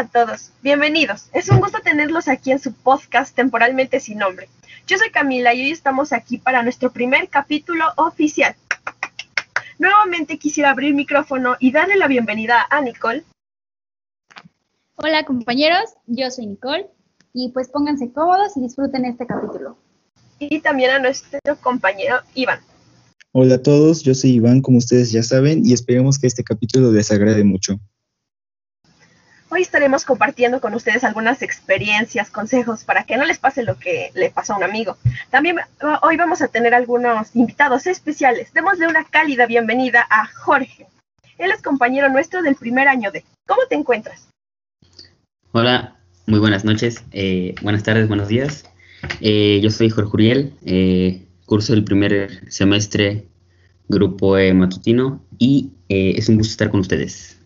a todos, bienvenidos. Es un gusto tenerlos aquí en su podcast temporalmente sin nombre. Yo soy Camila y hoy estamos aquí para nuestro primer capítulo oficial. Nuevamente quisiera abrir el micrófono y darle la bienvenida a Nicole. Hola compañeros, yo soy Nicole y pues pónganse cómodos y disfruten este capítulo. Y también a nuestro compañero Iván. Hola a todos, yo soy Iván, como ustedes ya saben, y esperemos que este capítulo les agrade mucho. Hoy estaremos compartiendo con ustedes algunas experiencias, consejos para que no les pase lo que le pasó a un amigo. También uh, hoy vamos a tener algunos invitados especiales. Démosle una cálida bienvenida a Jorge. Él es compañero nuestro del primer año de. ¿Cómo te encuentras? Hola, muy buenas noches, eh, buenas tardes, buenos días. Eh, yo soy Jorge Uriel, eh, curso el primer semestre grupo matutino y es un gusto estar con ustedes.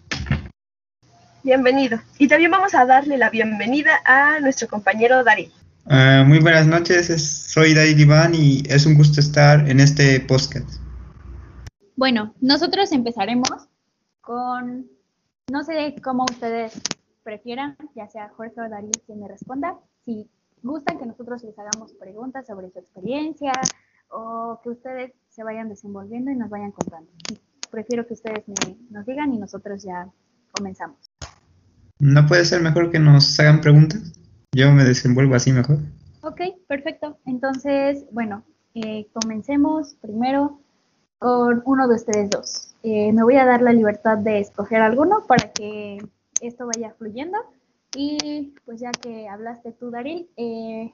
Bienvenido. Y también vamos a darle la bienvenida a nuestro compañero Darío. Ah, muy buenas noches, soy David Iván y es un gusto estar en este podcast. Bueno, nosotros empezaremos con, no sé cómo ustedes prefieran, ya sea Jorge o Darío quien me responda, si gustan que nosotros les hagamos preguntas sobre su experiencia o que ustedes se vayan desenvolviendo y nos vayan contando. Prefiero que ustedes nos digan y nosotros ya comenzamos. ¿No puede ser mejor que nos hagan preguntas? Yo me desenvuelvo así mejor. Ok, perfecto. Entonces, bueno, eh, comencemos primero con uno de ustedes dos. Eh, me voy a dar la libertad de escoger alguno para que esto vaya fluyendo. Y pues ya que hablaste tú, Daril, eh,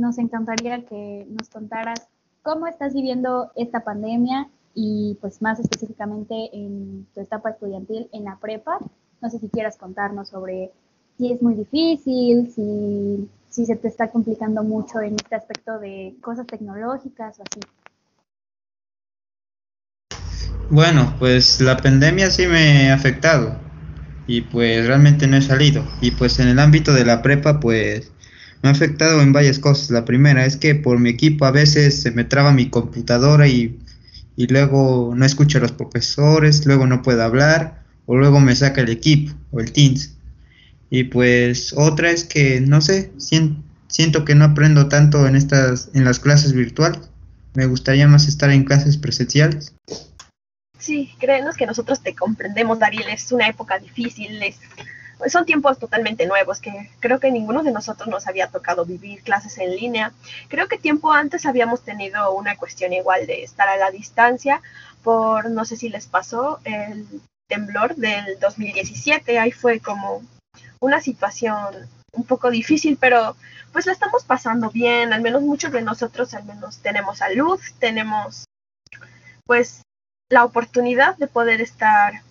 nos encantaría que nos contaras cómo estás viviendo esta pandemia y pues más específicamente en tu etapa estudiantil en la prepa no sé si quieras contarnos sobre si es muy difícil, si, si se te está complicando mucho en este aspecto de cosas tecnológicas o así. Bueno, pues la pandemia sí me ha afectado y pues realmente no he salido. Y pues en el ámbito de la prepa pues me ha afectado en varias cosas. La primera es que por mi equipo a veces se me traba mi computadora y, y luego no escucho a los profesores, luego no puedo hablar o luego me saca el equipo o el Teams. Y pues otra es que, no sé, siento que no aprendo tanto en, estas, en las clases virtuales. Me gustaría más estar en clases presenciales. Sí, créenos que nosotros te comprendemos, Dariel. Es una época difícil, son tiempos totalmente nuevos que creo que ninguno de nosotros nos había tocado vivir clases en línea. Creo que tiempo antes habíamos tenido una cuestión igual de estar a la distancia por, no sé si les pasó, el temblor del 2017. Ahí fue como una situación un poco difícil, pero pues la estamos pasando bien, al menos muchos de nosotros al menos tenemos salud, tenemos pues la oportunidad de poder estar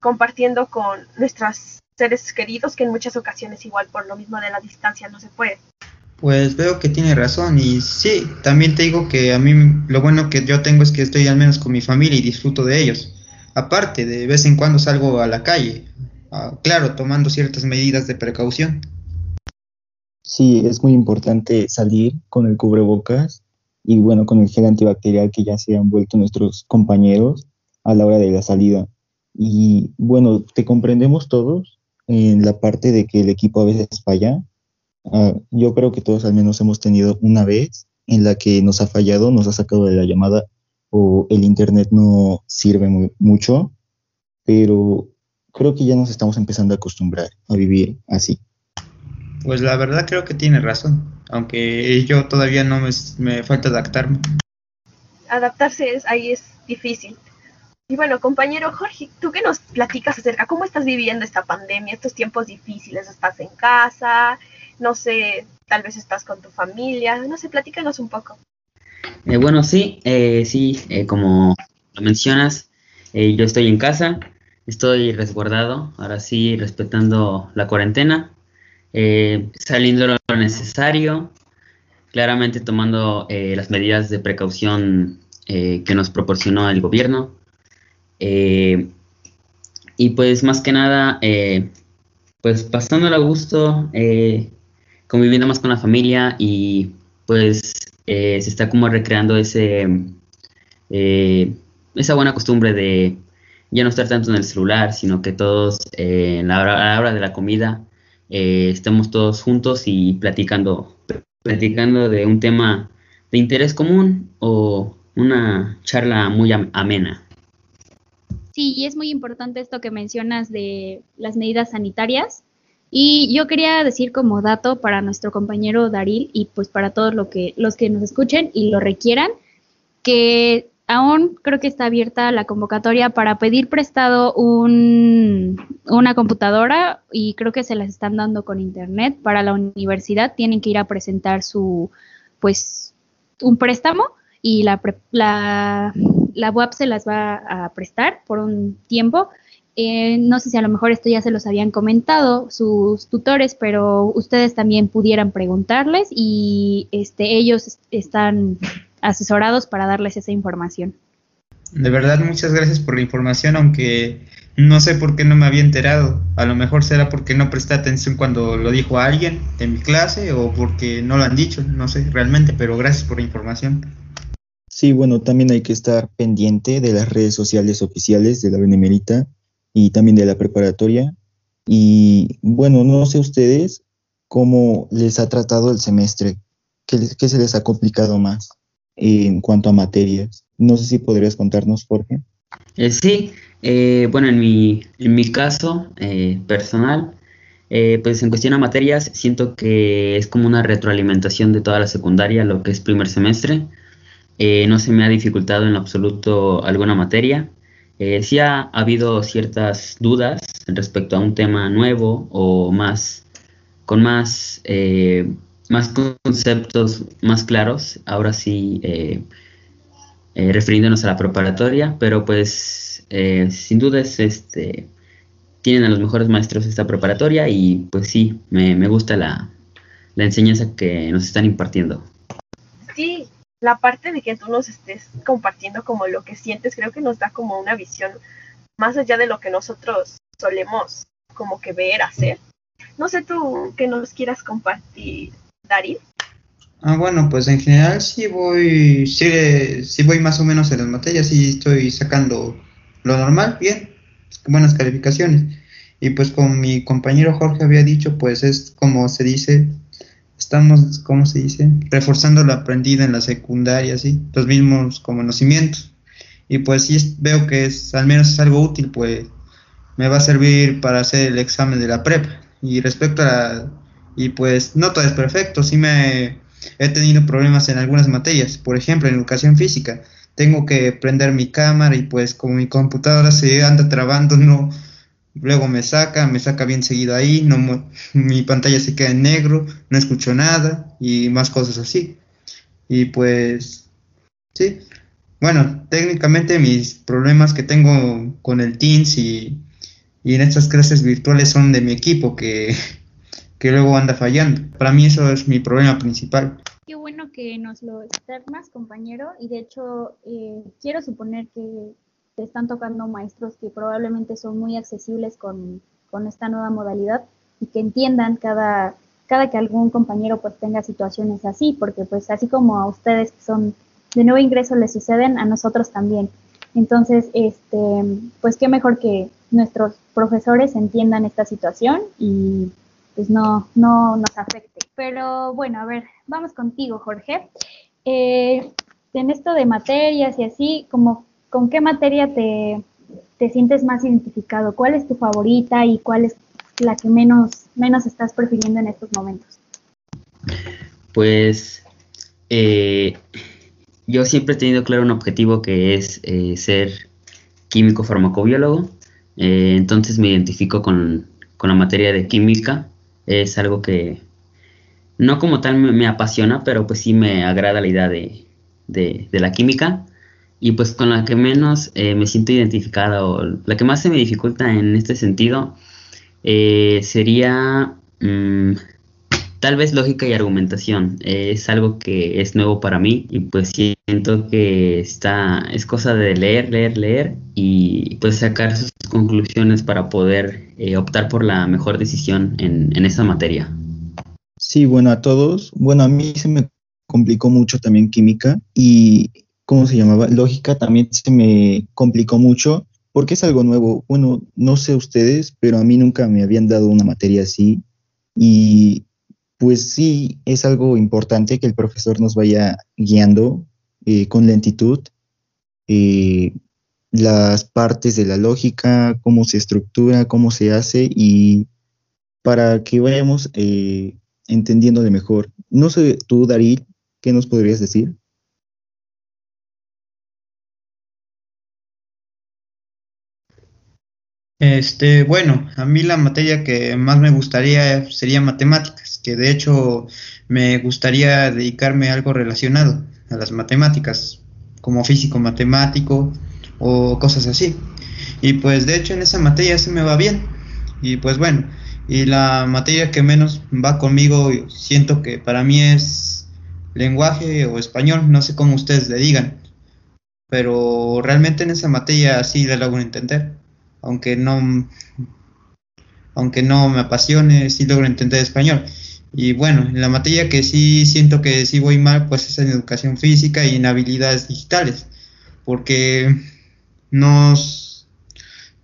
compartiendo con nuestros seres queridos que en muchas ocasiones igual por lo mismo de la distancia no se puede. Pues veo que tiene razón y sí, también te digo que a mí lo bueno que yo tengo es que estoy al menos con mi familia y disfruto de ellos. Aparte, de vez en cuando salgo a la calle, ah, claro, tomando ciertas medidas de precaución. Sí, es muy importante salir con el cubrebocas y bueno, con el gel antibacterial que ya se han vuelto nuestros compañeros a la hora de la salida. Y bueno, te comprendemos todos en la parte de que el equipo a veces falla. Ah, yo creo que todos al menos hemos tenido una vez en la que nos ha fallado, nos ha sacado de la llamada o el Internet no sirve mucho, pero creo que ya nos estamos empezando a acostumbrar a vivir así. Pues la verdad creo que tiene razón, aunque yo todavía no me, me falta adaptarme. Adaptarse es, ahí es difícil. Y bueno, compañero Jorge, ¿tú qué nos platicas acerca? ¿Cómo estás viviendo esta pandemia, estos tiempos difíciles? ¿Estás en casa? No sé, tal vez estás con tu familia. No sé, platícanos un poco. Eh, bueno, sí, eh, sí, eh, como lo mencionas, yo estoy en casa, estoy resguardado, ahora sí, respetando la cuarentena, saliendo lo necesario, claramente tomando las medidas de precaución que nos proporcionó el gobierno. y pues más que nada, pues pasándolo a gusto, conviviendo más con la familia y pues eh, se está como recreando ese, eh, esa buena costumbre de ya no estar tanto en el celular, sino que todos eh, a la hora de la comida eh, estemos todos juntos y platicando, platicando de un tema de interés común o una charla muy amena. Sí, y es muy importante esto que mencionas de las medidas sanitarias. Y yo quería decir como dato para nuestro compañero Daril y pues para todos lo que, los que nos escuchen y lo requieran, que aún creo que está abierta la convocatoria para pedir prestado un, una computadora y creo que se las están dando con internet para la universidad. Tienen que ir a presentar su, pues, un préstamo y la, la, la se las va a prestar por un tiempo. Eh, no sé si a lo mejor esto ya se los habían comentado sus tutores, pero ustedes también pudieran preguntarles y este, ellos están asesorados para darles esa información. De verdad, muchas gracias por la información, aunque no sé por qué no me había enterado. A lo mejor será porque no presté atención cuando lo dijo alguien de mi clase o porque no lo han dicho, no sé realmente, pero gracias por la información. Sí, bueno, también hay que estar pendiente de las redes sociales oficiales de la Benemérita y también de la preparatoria. Y bueno, no sé ustedes cómo les ha tratado el semestre, qué, qué se les ha complicado más en cuanto a materias. No sé si podrías contarnos, Jorge. Eh, sí, eh, bueno, en mi, en mi caso eh, personal, pues en cuestión a materias, siento que es como una retroalimentación de toda la secundaria, lo que es primer semestre. Eh, no se me ha dificultado en absoluto alguna materia. Eh, sí ha, habido ciertas dudas respecto a un tema nuevo o más con más, eh, más conceptos más claros. Ahora sí, refiriéndonos a la preparatoria, pero pues sin dudas este, tienen a los mejores maestros esta preparatoria y pues sí, me, me gusta la, la enseñanza que nos están impartiendo. Sí, la parte de que tú nos estés compartiendo como lo que sientes, creo que nos da como una visión más allá de lo que nosotros solemos como que ver, hacer. No sé tú que nos quieras compartir, Darín. Ah, bueno, pues en general sí voy, sí, voy más o menos en las materias, sí estoy sacando lo normal, bien, buenas calificaciones. Y pues como mi compañero Jorge había dicho, pues es como se dice, estamos, ¿cómo se dice? Reforzando lo aprendido en la secundaria, ¿sí? Los mismos conocimientos. Y pues sí veo que es, al menos es algo útil, pues me va a servir para hacer el examen de la prepa. Y respecto a, y pues no todo es perfecto, sí me he tenido problemas en algunas materias, por ejemplo en educación física. Tengo que prender mi cámara y pues como mi computadora se anda trabando, no, Luego me saca, me saca bien seguido ahí, no, mi pantalla se queda en negro, no escucho nada y más cosas así. Y pues, sí. Bueno, técnicamente mis problemas que tengo con el Teams y, en estas clases virtuales son de mi equipo que, que luego anda fallando. Para mí eso es mi problema principal. Qué bueno que nos lo externas, compañero, y de hecho eh, quiero suponer que están tocando maestros que probablemente son muy accesibles con, esta nueva modalidad y que entiendan cada, cada que algún compañero pues tenga situaciones así, porque pues así como a ustedes que son de nuevo ingreso les suceden, a nosotros también. Entonces, este, pues qué mejor que nuestros profesores entiendan esta situación y pues no, no nos afecte. Pero bueno, a ver, vamos contigo, Jorge. Eh, en esto de materias y así, como ¿con qué materia te, sientes más identificado? ¿Cuál es tu favorita y cuál es la que menos, menos estás prefiriendo en estos momentos? Pues eh, yo siempre he tenido claro un objetivo que es eh, ser químico farmacobiólogo, eh, entonces me identifico con, la materia de química, es algo que no como tal me, apasiona, pero pues sí me agrada la idea de, de la química y pues con la que menos eh, me siento identificada o la que más se me dificulta en este sentido eh, sería mm, tal vez lógica y argumentación. es algo que es nuevo para mí y pues siento que está, es cosa de leer, leer, leer y pues sacar sus conclusiones para poder eh, optar por la mejor decisión en, en esa materia. Sí, bueno, a todos. Bueno, a mí se me complicó mucho también química y ¿cómo se llamaba? Lógica también se me complicó mucho porque es algo nuevo. Bueno, no sé ustedes, pero a mí nunca me habían dado una materia así Y pues sí, es algo importante que el profesor nos vaya guiando eh, con lentitud eh, las partes de la lógica, cómo se estructura, cómo se hace y para que vayamos eh, entendiendo de mejor. No sé, tú, Darín, ¿qué nos podrías decir? Este, bueno, a mí la materia que más me gustaría sería matemáticas, que de hecho me gustaría dedicarme a algo relacionado a las matemáticas, como físico matemático o cosas así. Y pues de hecho en esa materia se me va bien. Y pues bueno, y la materia que menos va conmigo, siento que para mí es lenguaje o español, no sé cómo ustedes le digan. Pero realmente en esa materia sí la logro entender aunque no, aunque no me apasione, sí logro entender español. Y bueno, en la materia que sí siento que sí voy mal, pues es en educación física y en habilidades digitales, porque no,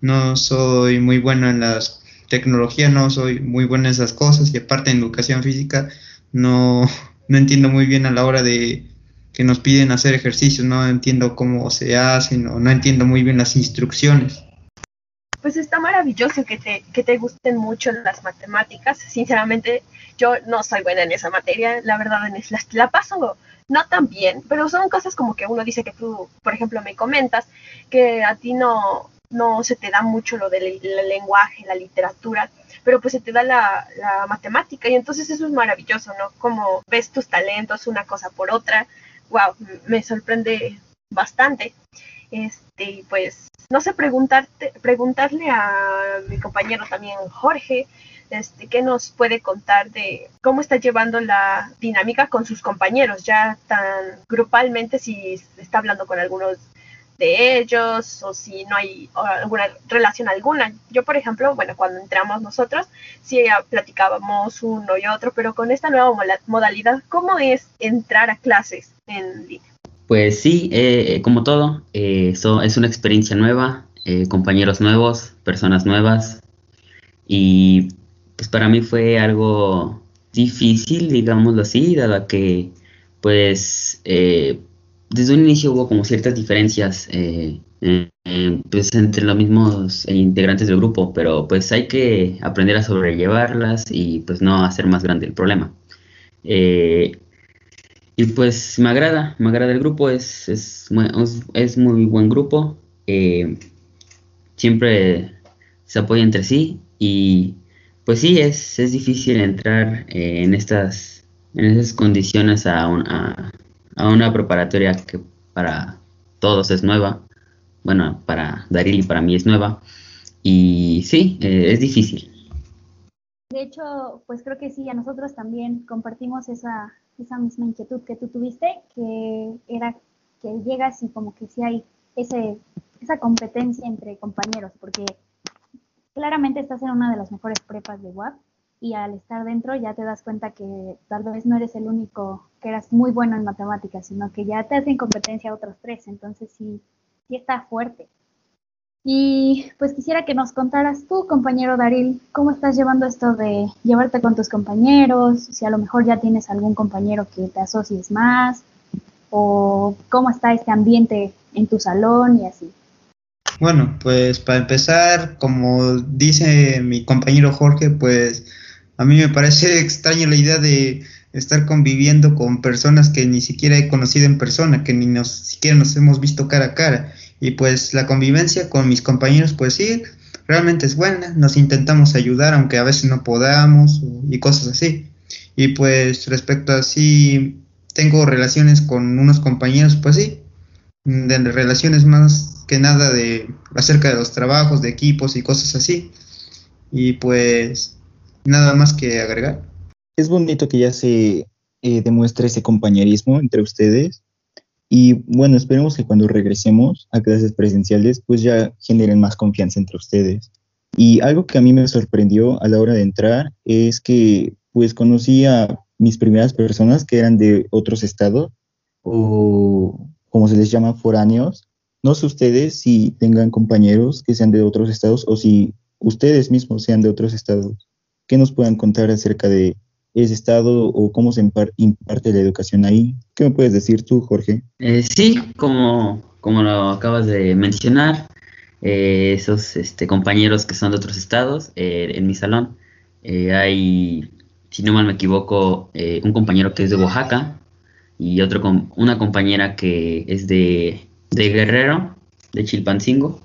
no soy muy bueno en las tecnologías, no soy muy bueno en esas cosas y aparte en educación física no, no entiendo muy bien a la hora de que nos piden hacer ejercicios, no entiendo cómo se hacen o no entiendo muy bien las instrucciones pues está maravilloso que te, que te gusten mucho las matemáticas. Sinceramente, yo no soy buena en esa materia, la verdad, en la, la paso no tan bien, pero son cosas como que uno dice que tú, por ejemplo, me comentas que a ti no, no se te da mucho lo del lenguaje, la literatura, pero pues se te da la, la, matemática y entonces eso es maravilloso, ¿no? Como ves tus talentos una cosa por otra, wow, me sorprende bastante. Este, pues no sé, preguntarte, preguntarle a mi compañero también Jorge, este, qué nos puede contar de cómo está llevando la dinámica con sus compañeros, ya tan grupalmente, si está hablando con algunos de ellos o si no hay alguna relación alguna. Yo, por ejemplo, bueno, cuando entramos nosotros, sí platicábamos uno y otro, pero con esta nueva modalidad, ¿cómo es entrar a clases en línea? Pues sí, eh, como todo, eh, es una experiencia nueva, eh, compañeros nuevos, personas nuevas y pues para mí fue algo difícil, digámoslo así, dado que pues desde un inicio hubo como ciertas diferencias pues entre los mismos integrantes del grupo, pero pues hay que aprender a sobrellevarlas y pues no hacer más grande el problema. Y pues me agrada, me agrada el grupo, es, es, es muy buen grupo, eh, siempre se apoya entre sí y pues sí, es, es difícil entrar eh, en, estas, en esas condiciones a, a, una preparatoria que para todos es nueva, bueno, para Daril y para mí es nueva y sí, eh, es difícil. De hecho, pues creo que sí, a nosotros también compartimos esa, esa misma inquietud que tú tuviste, que era que llegas y como que sí hay ese, esa competencia entre compañeros, porque claramente estás en una de las mejores prepas de WAP y al estar dentro ya te das cuenta que tal vez no eres el único que eras muy bueno en matemáticas, sino que ya te hacen competencia a otros tres, entonces sí, sí está fuerte. Y pues quisiera que nos contaras tú, compañero Daril, cómo estás llevando esto de llevarte con tus compañeros, si a lo mejor ya tienes algún compañero que te asocies más, o cómo está este ambiente en tu salón y así. Bueno, pues para empezar, como dice mi compañero Jorge, pues a mí me parece extraña la idea de estar conviviendo con personas que ni siquiera he conocido en persona, que ni nos siquiera nos hemos visto cara a cara y pues la convivencia con mis compañeros, pues sí, realmente es buena. Nos intentamos ayudar, aunque a veces no podamos y cosas así. Y pues respecto a si tengo relaciones con unos compañeros, pues sí, de relaciones más que nada de acerca de los trabajos, de equipos y cosas así. Y pues nada más que agregar. Es bonito que ya se eh, demuestre ese compañerismo entre ustedes y bueno, esperemos que cuando regresemos a clases presenciales, pues ya generen más confianza entre ustedes. Y algo que a mí me sorprendió a la hora de entrar es que pues conocí a mis primeras personas que eran de otros estados o como se les llama foráneos. No sé ustedes si tengan compañeros que sean de otros estados o si ustedes mismos sean de otros estados. ¿qué nos puedan contar acerca de ese estado o cómo se imparte la educación ahí? ¿Qué me puedes decir tú, Jorge? Eh, sí, como, como lo acabas de mencionar, eh, esos este, compañeros que son de otros estados, eh, en mi salón hay, si no mal me equivoco, un compañero que es de Oaxaca y otro una compañera que es de, de Guerrero, de Chilpancingo.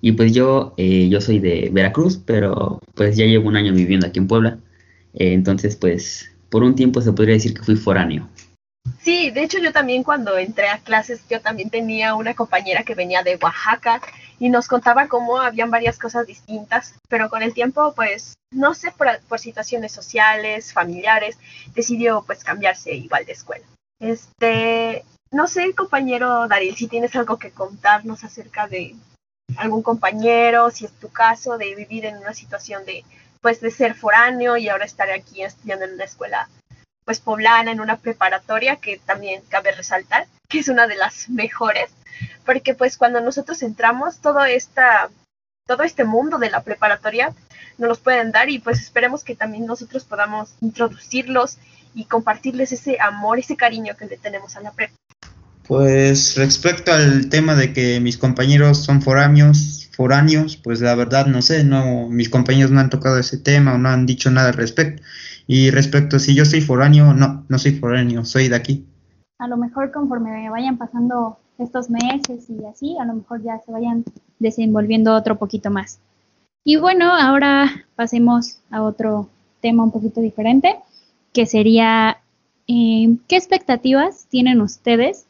Y pues yo, yo soy de Veracruz, pero pues ya llevo un año viviendo aquí en Puebla. Entonces, pues por un tiempo se podría decir que fui foráneo. Sí, de hecho yo también cuando entré a clases, yo también tenía una compañera que venía de Oaxaca y nos contaba cómo habían varias cosas distintas, pero con el tiempo, pues, no sé, por, situaciones sociales, familiares, decidió pues cambiarse igual de escuela. Este, no sé, compañero Daryl, si tienes algo que contarnos acerca de algún compañero, si es tu caso, de vivir en una situación de, pues, de ser foráneo y ahora estar aquí estudiando en una escuela pues poblana en una preparatoria que también cabe resaltar que es una de las mejores porque pues cuando nosotros entramos todo esta todo este mundo de la preparatoria nos los pueden dar y pues esperemos que también nosotros podamos introducirlos y compartirles ese amor, ese cariño que le tenemos a la prepa. Pues respecto al tema de que mis compañeros son foráneos, foráneos, pues la verdad no sé, no mis compañeros no han tocado ese tema o no han dicho nada al respecto. Y respecto a si yo soy foráneo, no, no soy foráneo, soy de aquí. A lo mejor conforme vayan pasando estos meses y así, a lo mejor ya se vayan desenvolviendo otro poquito más. Y bueno, ahora pasemos a otro tema un poquito diferente, que sería, eh, ¿qué expectativas tienen ustedes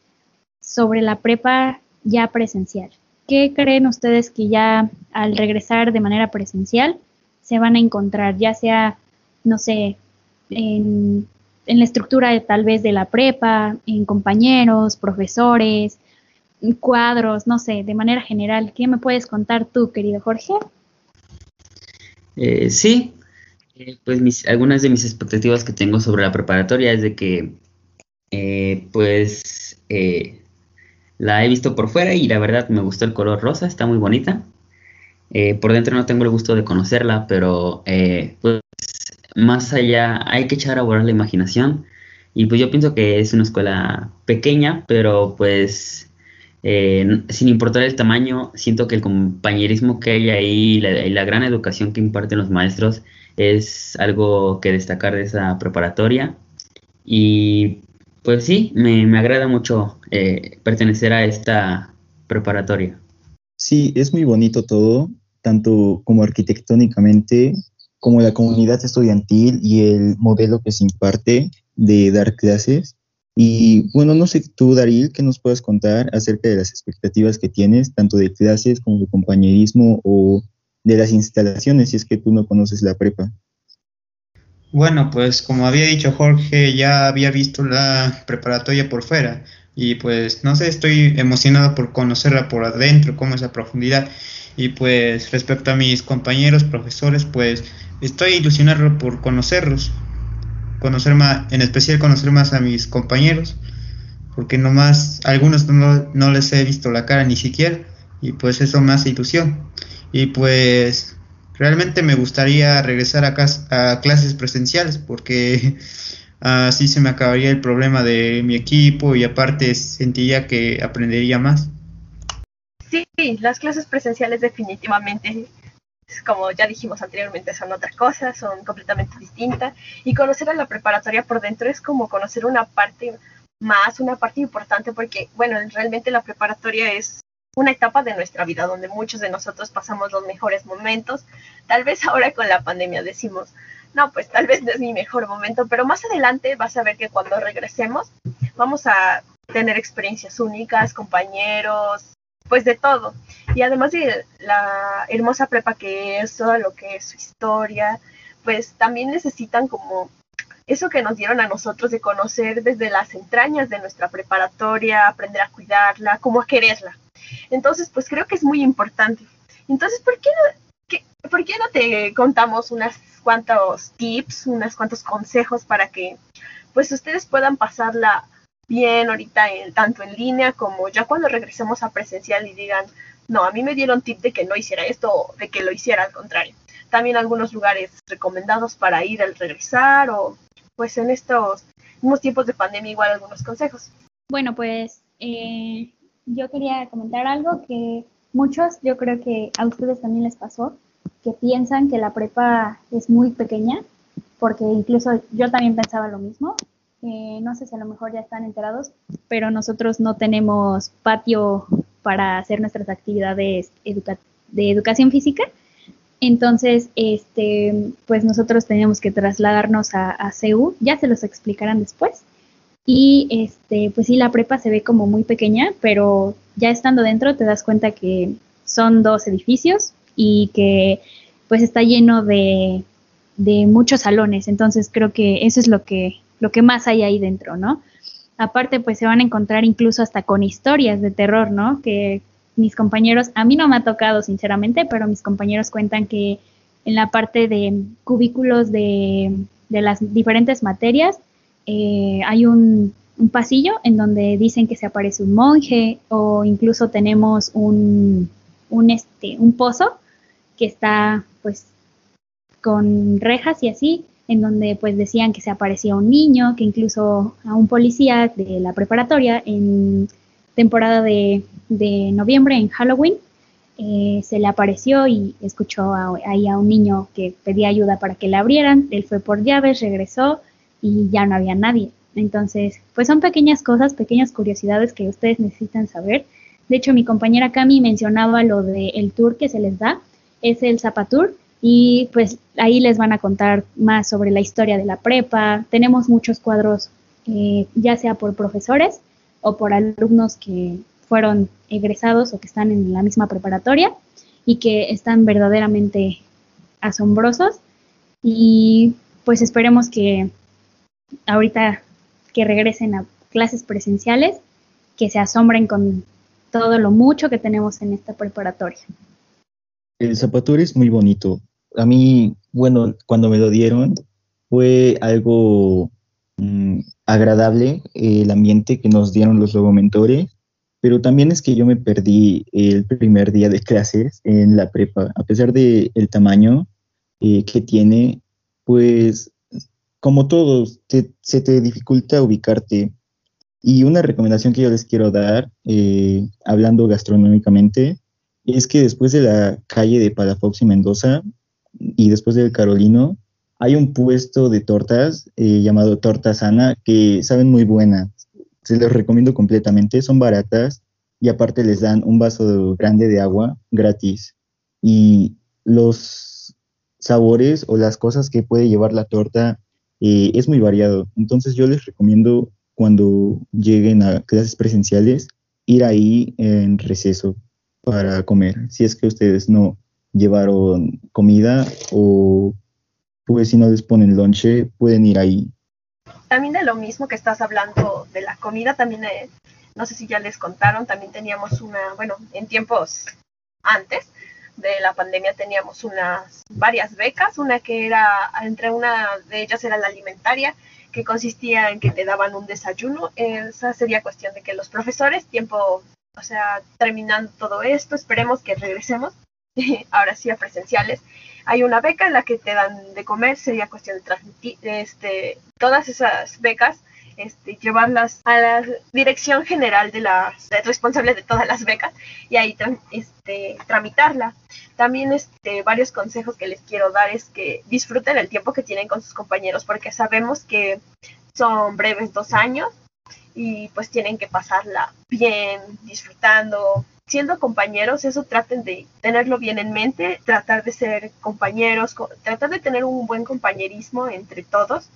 sobre la prepa ya presencial? ¿Qué creen ustedes que ya al regresar de manera presencial se van a encontrar, ya sea, no sé, en, la estructura tal vez de la prepa, en compañeros, profesores, cuadros, no sé, de manera general. ¿Qué me puedes contar tú, querido Jorge? Eh, sí, eh, pues mis, algunas de mis expectativas que tengo sobre la preparatoria es de que, eh, pues, la he visto por fuera y la verdad me gustó el color rosa, está muy bonita. por dentro no tengo el gusto de conocerla, pero pues más allá hay que echar a volar la imaginación. Y pues yo pienso que es una escuela pequeña, pero pues eh, sin importar el tamaño, siento que el compañerismo que hay ahí y la, gran educación que imparten los maestros es algo que destacar de esa preparatoria. Y pues sí, me, agrada mucho eh, pertenecer a esta preparatoria. Sí, es muy bonito todo, tanto como arquitectónicamente como la comunidad estudiantil y el modelo que se imparte de dar clases. Y bueno, no sé tú, Daril, ¿qué nos puedes contar acerca de las expectativas que tienes, tanto de clases como de compañerismo o de las instalaciones, si es que tú no conoces la prepa? Bueno, pues como había dicho Jorge, ya había visto la preparatoria por fuera y pues no sé, estoy emocionado por conocerla por adentro, cómo es la profundidad. Y pues respecto a mis compañeros, profesores, pues estoy ilusionado por conocerlos, conocer más, en especial conocer más a mis compañeros, porque nomás algunos no, no les he visto la cara ni siquiera, y pues eso me hace ilusión. Y pues realmente me gustaría regresar a, a clases presenciales, porque así se me acabaría el problema de mi equipo y aparte sentiría que aprendería más. Sí, las clases presenciales definitivamente como ya dijimos anteriormente, son otra cosa, son completamente distintas. Y conocer a la preparatoria por dentro es como conocer una parte más, una parte importante, porque, bueno, realmente la preparatoria es una etapa de nuestra vida donde muchos de nosotros pasamos los mejores momentos. Tal vez ahora con la pandemia decimos, no, pues tal vez no es mi mejor momento, pero más adelante vas a ver que cuando regresemos vamos a tener experiencias únicas, compañeros, pues de todo. Y además de la hermosa prepa que es, todo lo que es su historia, pues también necesitan como eso que nos dieron a nosotros de conocer desde las entrañas de nuestra preparatoria, aprender a cuidarla, como a quererla. Entonces, pues creo que es muy importante. Entonces, ¿por qué no, ¿por qué no te contamos unas cuantos tips, unos cuantos consejos para que pues ustedes puedan pasarla bien ahorita en, tanto en línea como ya cuando regresemos a presencial y digan, no, a mí me dieron tip de que no hiciera esto o de que lo hiciera al contrario. también algunos lugares recomendados para ir al regresar o pues en estos tiempos de pandemia igual algunos consejos. Bueno, pues eh, yo quería comentar algo que muchos, yo creo que a ustedes también les pasó, que piensan que la prepa es muy pequeña, porque incluso yo también pensaba lo mismo. Eh, no sé si a lo mejor ya están enterados, pero nosotros no tenemos patio para hacer nuestras actividades de educación física. Entonces, este, pues nosotros teníamos que trasladarnos a, a CEU, ya se los explicarán después. Y este, pues sí, la prepa se ve como muy pequeña, pero ya estando dentro te das cuenta que son dos edificios y que pues está lleno de, de muchos salones. Entonces creo que eso es lo que, lo que más hay ahí dentro, ¿no? Aparte, pues se van a encontrar incluso hasta con historias de terror, ¿no? Que mis compañeros, a mí no me ha tocado sinceramente, pero mis compañeros cuentan que en la parte de cubículos de, de las diferentes materias eh, hay un, pasillo en donde dicen que se aparece un monje o incluso tenemos un, un, este, un pozo que está pues con rejas y así, en donde pues decían que se aparecía un niño, que incluso a un policía de la preparatoria en temporada de, de noviembre, en Halloween, eh, se le apareció y escuchó ahí a un niño que pedía ayuda para que le abrieran, él fue por llaves, regresó y ya no había nadie. Entonces, pues son pequeñas cosas, pequeñas curiosidades que ustedes necesitan saber. De hecho, mi compañera Cami mencionaba lo del tour que se les da, es el Zapatur, y pues ahí les van a contar más sobre la historia de la prepa. Tenemos muchos cuadros, eh, ya sea por profesores o por alumnos que fueron egresados o que están en la misma preparatoria y que están verdaderamente asombrosos. Y pues esperemos que ahorita que regresen a clases presenciales, que se asombren con todo lo mucho que tenemos en esta preparatoria. El zapatur es muy bonito. A mí, bueno, cuando me lo dieron, fue algo mm, agradable el ambiente que nos dieron los logomentores, pero también es que yo me perdí el primer día de clases en la prepa, a pesar del el tamaño eh, que tiene, pues como todos, se te dificulta ubicarte. Y una recomendación que yo les quiero dar, eh, hablando gastronómicamente, es que después de la calle de Palafox y Mendoza y después del Carolino, hay un puesto de tortas eh, llamado Torta Sana que saben muy buenas. Se los recomiendo completamente, son baratas y aparte les dan un vaso grande de agua gratis. Y los sabores o las cosas que puede llevar la torta eh, es muy variado. Entonces yo les recomiendo cuando lleguen a clases presenciales ir ahí en receso para comer. Si es que ustedes no llevaron comida o pues si no les ponen lonche, pueden ir ahí. También de lo mismo que estás hablando de la comida, también eh, no sé si ya les contaron, también teníamos una, bueno, en tiempos antes, de la pandemia teníamos unas varias becas, una que era, entre una de ellas era la alimentaria, que consistía en que te daban un desayuno. Esa sería cuestión de que los profesores, tiempo, o sea, terminando todo esto, esperemos que regresemos, ahora sí a presenciales. Hay una beca en la que te dan de comer, sería cuestión de transmitir este, todas esas becas este, llevarlas a la dirección general de las responsables de todas las becas y ahí este, tramitarla. También este, varios consejos que les quiero dar es que disfruten el tiempo que tienen con sus compañeros porque sabemos que son breves dos años y pues tienen que pasarla bien, disfrutando, siendo compañeros, eso traten de tenerlo bien en mente, tratar de ser compañeros, tratar de tener un buen compañerismo entre todos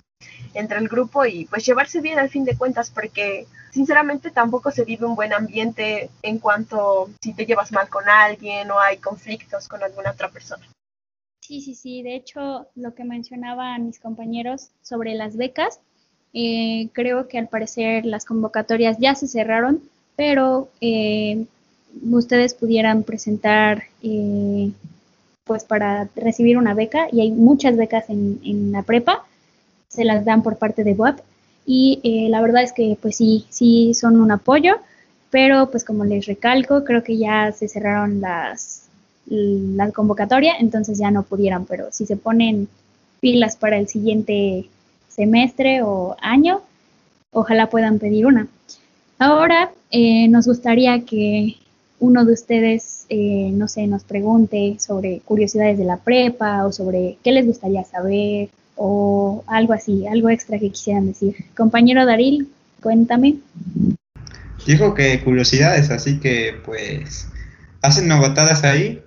entre el grupo y pues llevarse bien al fin de cuentas porque sinceramente tampoco se vive un buen ambiente en cuanto si te llevas mal con alguien o hay conflictos con alguna otra persona. Sí, sí, sí. De hecho, lo que mencionaban mis compañeros sobre las becas, eh, creo que al parecer las convocatorias ya se cerraron, pero eh, ustedes pudieran presentar eh, pues para recibir una beca y hay muchas becas en, en la prepa se las dan por parte de WAP y eh, la verdad es que pues sí, sí son un apoyo, pero pues como les recalco, creo que ya se cerraron las, la convocatoria, entonces ya no pudieran, pero si se ponen pilas para el siguiente semestre o año, ojalá puedan pedir una. Ahora eh, nos gustaría que uno de ustedes, eh, no sé, nos pregunte sobre curiosidades de la prepa o sobre qué les gustaría saber o algo así, algo extra que quisieran decir. Compañero Daril, cuéntame. Dijo que curiosidades, así que pues, ¿hacen novatadas ahí?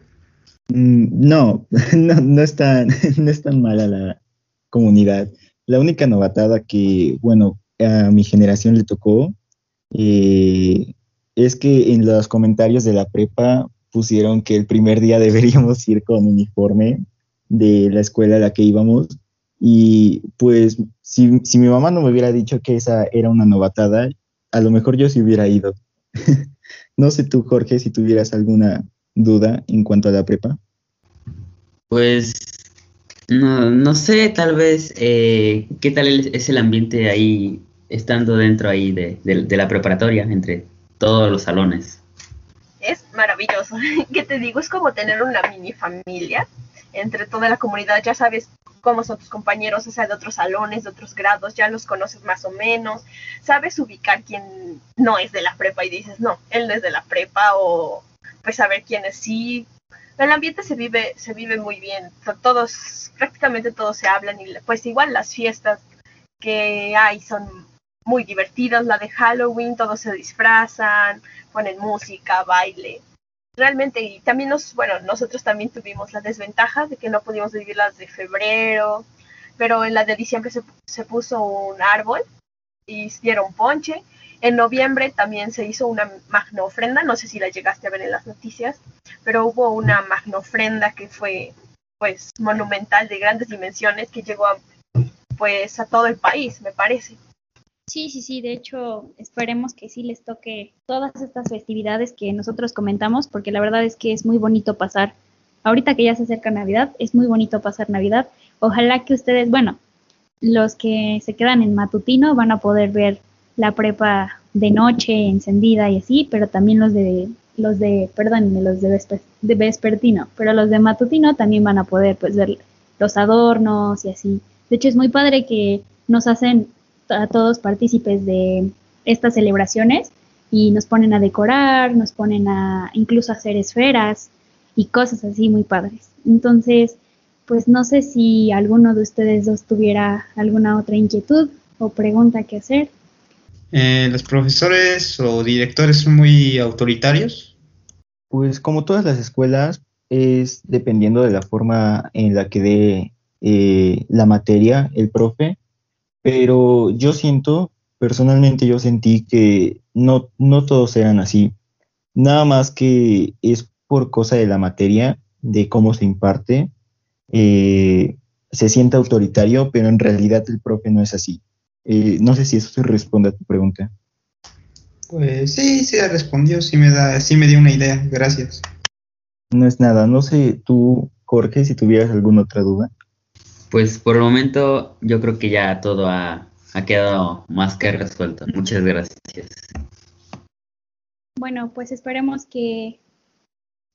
Mm, no, no, no, es tan, no es tan mala la comunidad. La única novatada que, bueno, a mi generación le tocó eh, es que en los comentarios de la prepa pusieron que el primer día deberíamos ir con uniforme de la escuela a la que íbamos. Y pues si, si mi mamá no me hubiera dicho que esa era una novatada, a lo mejor yo sí hubiera ido. no sé tú, Jorge, si tuvieras alguna duda en cuanto a la prepa. Pues no, no sé, tal vez, eh, ¿qué tal es el ambiente ahí, estando dentro ahí de, de la preparatoria, entre todos los salones? Es maravilloso. ¿Qué te digo? Es como tener una mini familia entre toda la comunidad. Ya sabes cómo son tus compañeros, o sea, de otros salones, de otros grados, ya los conoces más o menos. Sabes ubicar quién no es de la prepa y dices, no, él no es de la prepa o pues saber quiénes sí el ambiente se vive, se vive muy bien. Todos, prácticamente todos se hablan y pues igual las fiestas que hay son muy divertidas. La de Halloween, todos se disfrazan, ponen música, baile. Realmente, y también nos, bueno, nosotros también tuvimos la desventaja de que no pudimos vivir las de febrero, pero en la de diciembre se, se puso un árbol y dieron ponche. En noviembre también se hizo una magna ofrenda, no sé si la llegaste a ver en las noticias, pero hubo una magna ofrenda que fue pues monumental de grandes dimensiones que llegó a, pues a todo el país, me parece. Sí, sí, sí, de hecho esperemos que sí les toque todas estas festividades que nosotros comentamos, porque la verdad es que es muy bonito pasar, ahorita que ya se acerca Navidad, es muy bonito pasar Navidad. Ojalá que ustedes, bueno, los que se quedan en matutino van a poder ver la prepa de noche encendida y así, pero también los de los de, perdón, los de, de vespertino, pero los de matutino también van a poder pues ver los adornos y así. De hecho es muy padre que nos hacen a todos partícipes de estas celebraciones y nos ponen a decorar, nos ponen a incluso hacer esferas y cosas así muy padres. Entonces, pues no sé si alguno de ustedes dos tuviera alguna otra inquietud o pregunta que hacer. Eh, ¿Los profesores o directores son muy autoritarios? Pues como todas las escuelas, es dependiendo de la forma en la que dé eh, la materia el profe, pero yo siento, personalmente yo sentí que no, no todos eran así, nada más que es por cosa de la materia, de cómo se imparte, eh, se siente autoritario, pero en realidad el profe no es así. Eh, no sé si eso se responde a tu pregunta. Pues sí, sí respondió, sí me da, sí me dio una idea, gracias. No es nada, no sé tú, Jorge, si tuvieras alguna otra duda. Pues por el momento yo creo que ya todo ha, quedado más que resuelto. Muchas gracias. Bueno, pues esperemos que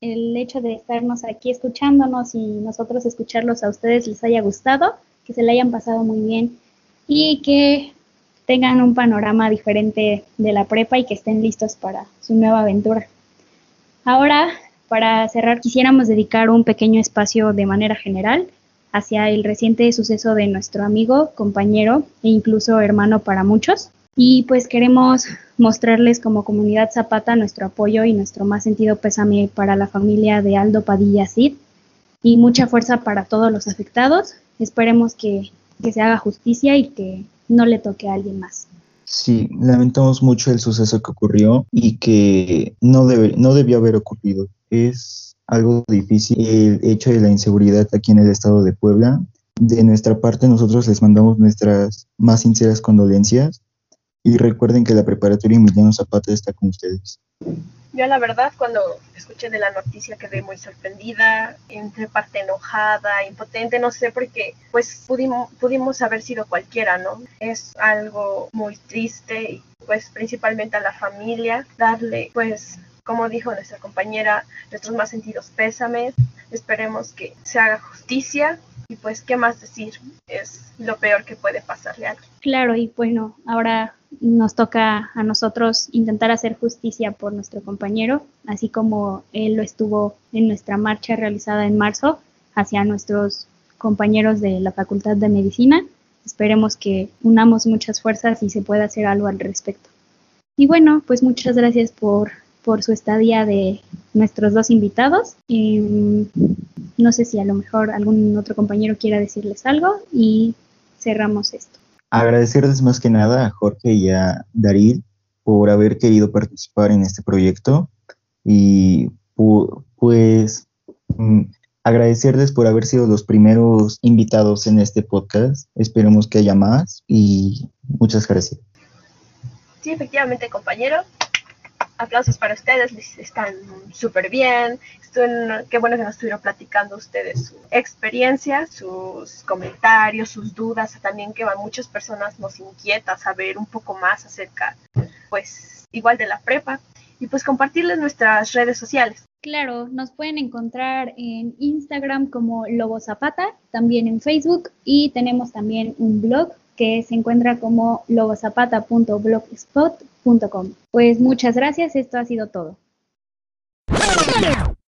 el hecho de estarnos aquí escuchándonos y nosotros escucharlos a ustedes les haya gustado, que se le hayan pasado muy bien y que tengan un panorama diferente de la prepa y que estén listos para su nueva aventura. Ahora, para cerrar, quisiéramos dedicar un pequeño espacio de manera general hacia el reciente suceso de nuestro amigo, compañero e incluso hermano para muchos. Y pues queremos mostrarles como comunidad Zapata nuestro apoyo y nuestro más sentido pésame para la familia de Aldo Padilla Cid y mucha fuerza para todos los afectados. Esperemos que que se haga justicia y que no le toque a alguien más. Sí, lamentamos mucho el suceso que ocurrió y que no, debe, no debió haber ocurrido. Es algo difícil el hecho de la inseguridad aquí en el estado de Puebla. De nuestra parte, nosotros les mandamos nuestras más sinceras condolencias y recuerden que la preparatoria Emiliano Zapata está con ustedes. Yo la verdad cuando escuché de la noticia quedé muy sorprendida, entre parte enojada, impotente, no sé, porque pues pudimos, pudimos haber sido cualquiera, ¿no? Es algo muy triste y pues principalmente a la familia, darle pues como dijo nuestra compañera, nuestros más sentidos pésames. Esperemos que se haga justicia y pues, ¿qué más decir? Es lo peor que puede pasarle a alguien. Claro, y bueno, ahora nos toca a nosotros intentar hacer justicia por nuestro compañero, así como él lo estuvo en nuestra marcha realizada en marzo hacia nuestros compañeros de la Facultad de Medicina. Esperemos que unamos muchas fuerzas y se pueda hacer algo al respecto. Y bueno, pues muchas gracias por, por su estadía de nuestros dos invitados. Em, no sé si a lo mejor algún otro compañero quiera decirles algo y cerramos esto. Agradecerles más que nada a Jorge y a Darín por haber querido participar en este proyecto y pues mm, agradecerles por haber sido los primeros invitados en este podcast. Esperemos que haya más y muchas gracias. Sí, efectivamente, compañero aplausos para ustedes, están súper bien. qué bueno que nos estuvieron platicando ustedes su experiencia, sus comentarios, sus dudas, también que a muchas personas nos inquieta saber un poco más acerca, pues, igual de la prepa y pues compartirles nuestras redes sociales. Claro, nos pueden encontrar en Instagram como Lobo Zapata, también en Facebook y tenemos también un blog que se encuentra como lobozapata.blogspot.com. Pues muchas gracias, esto ha sido todo.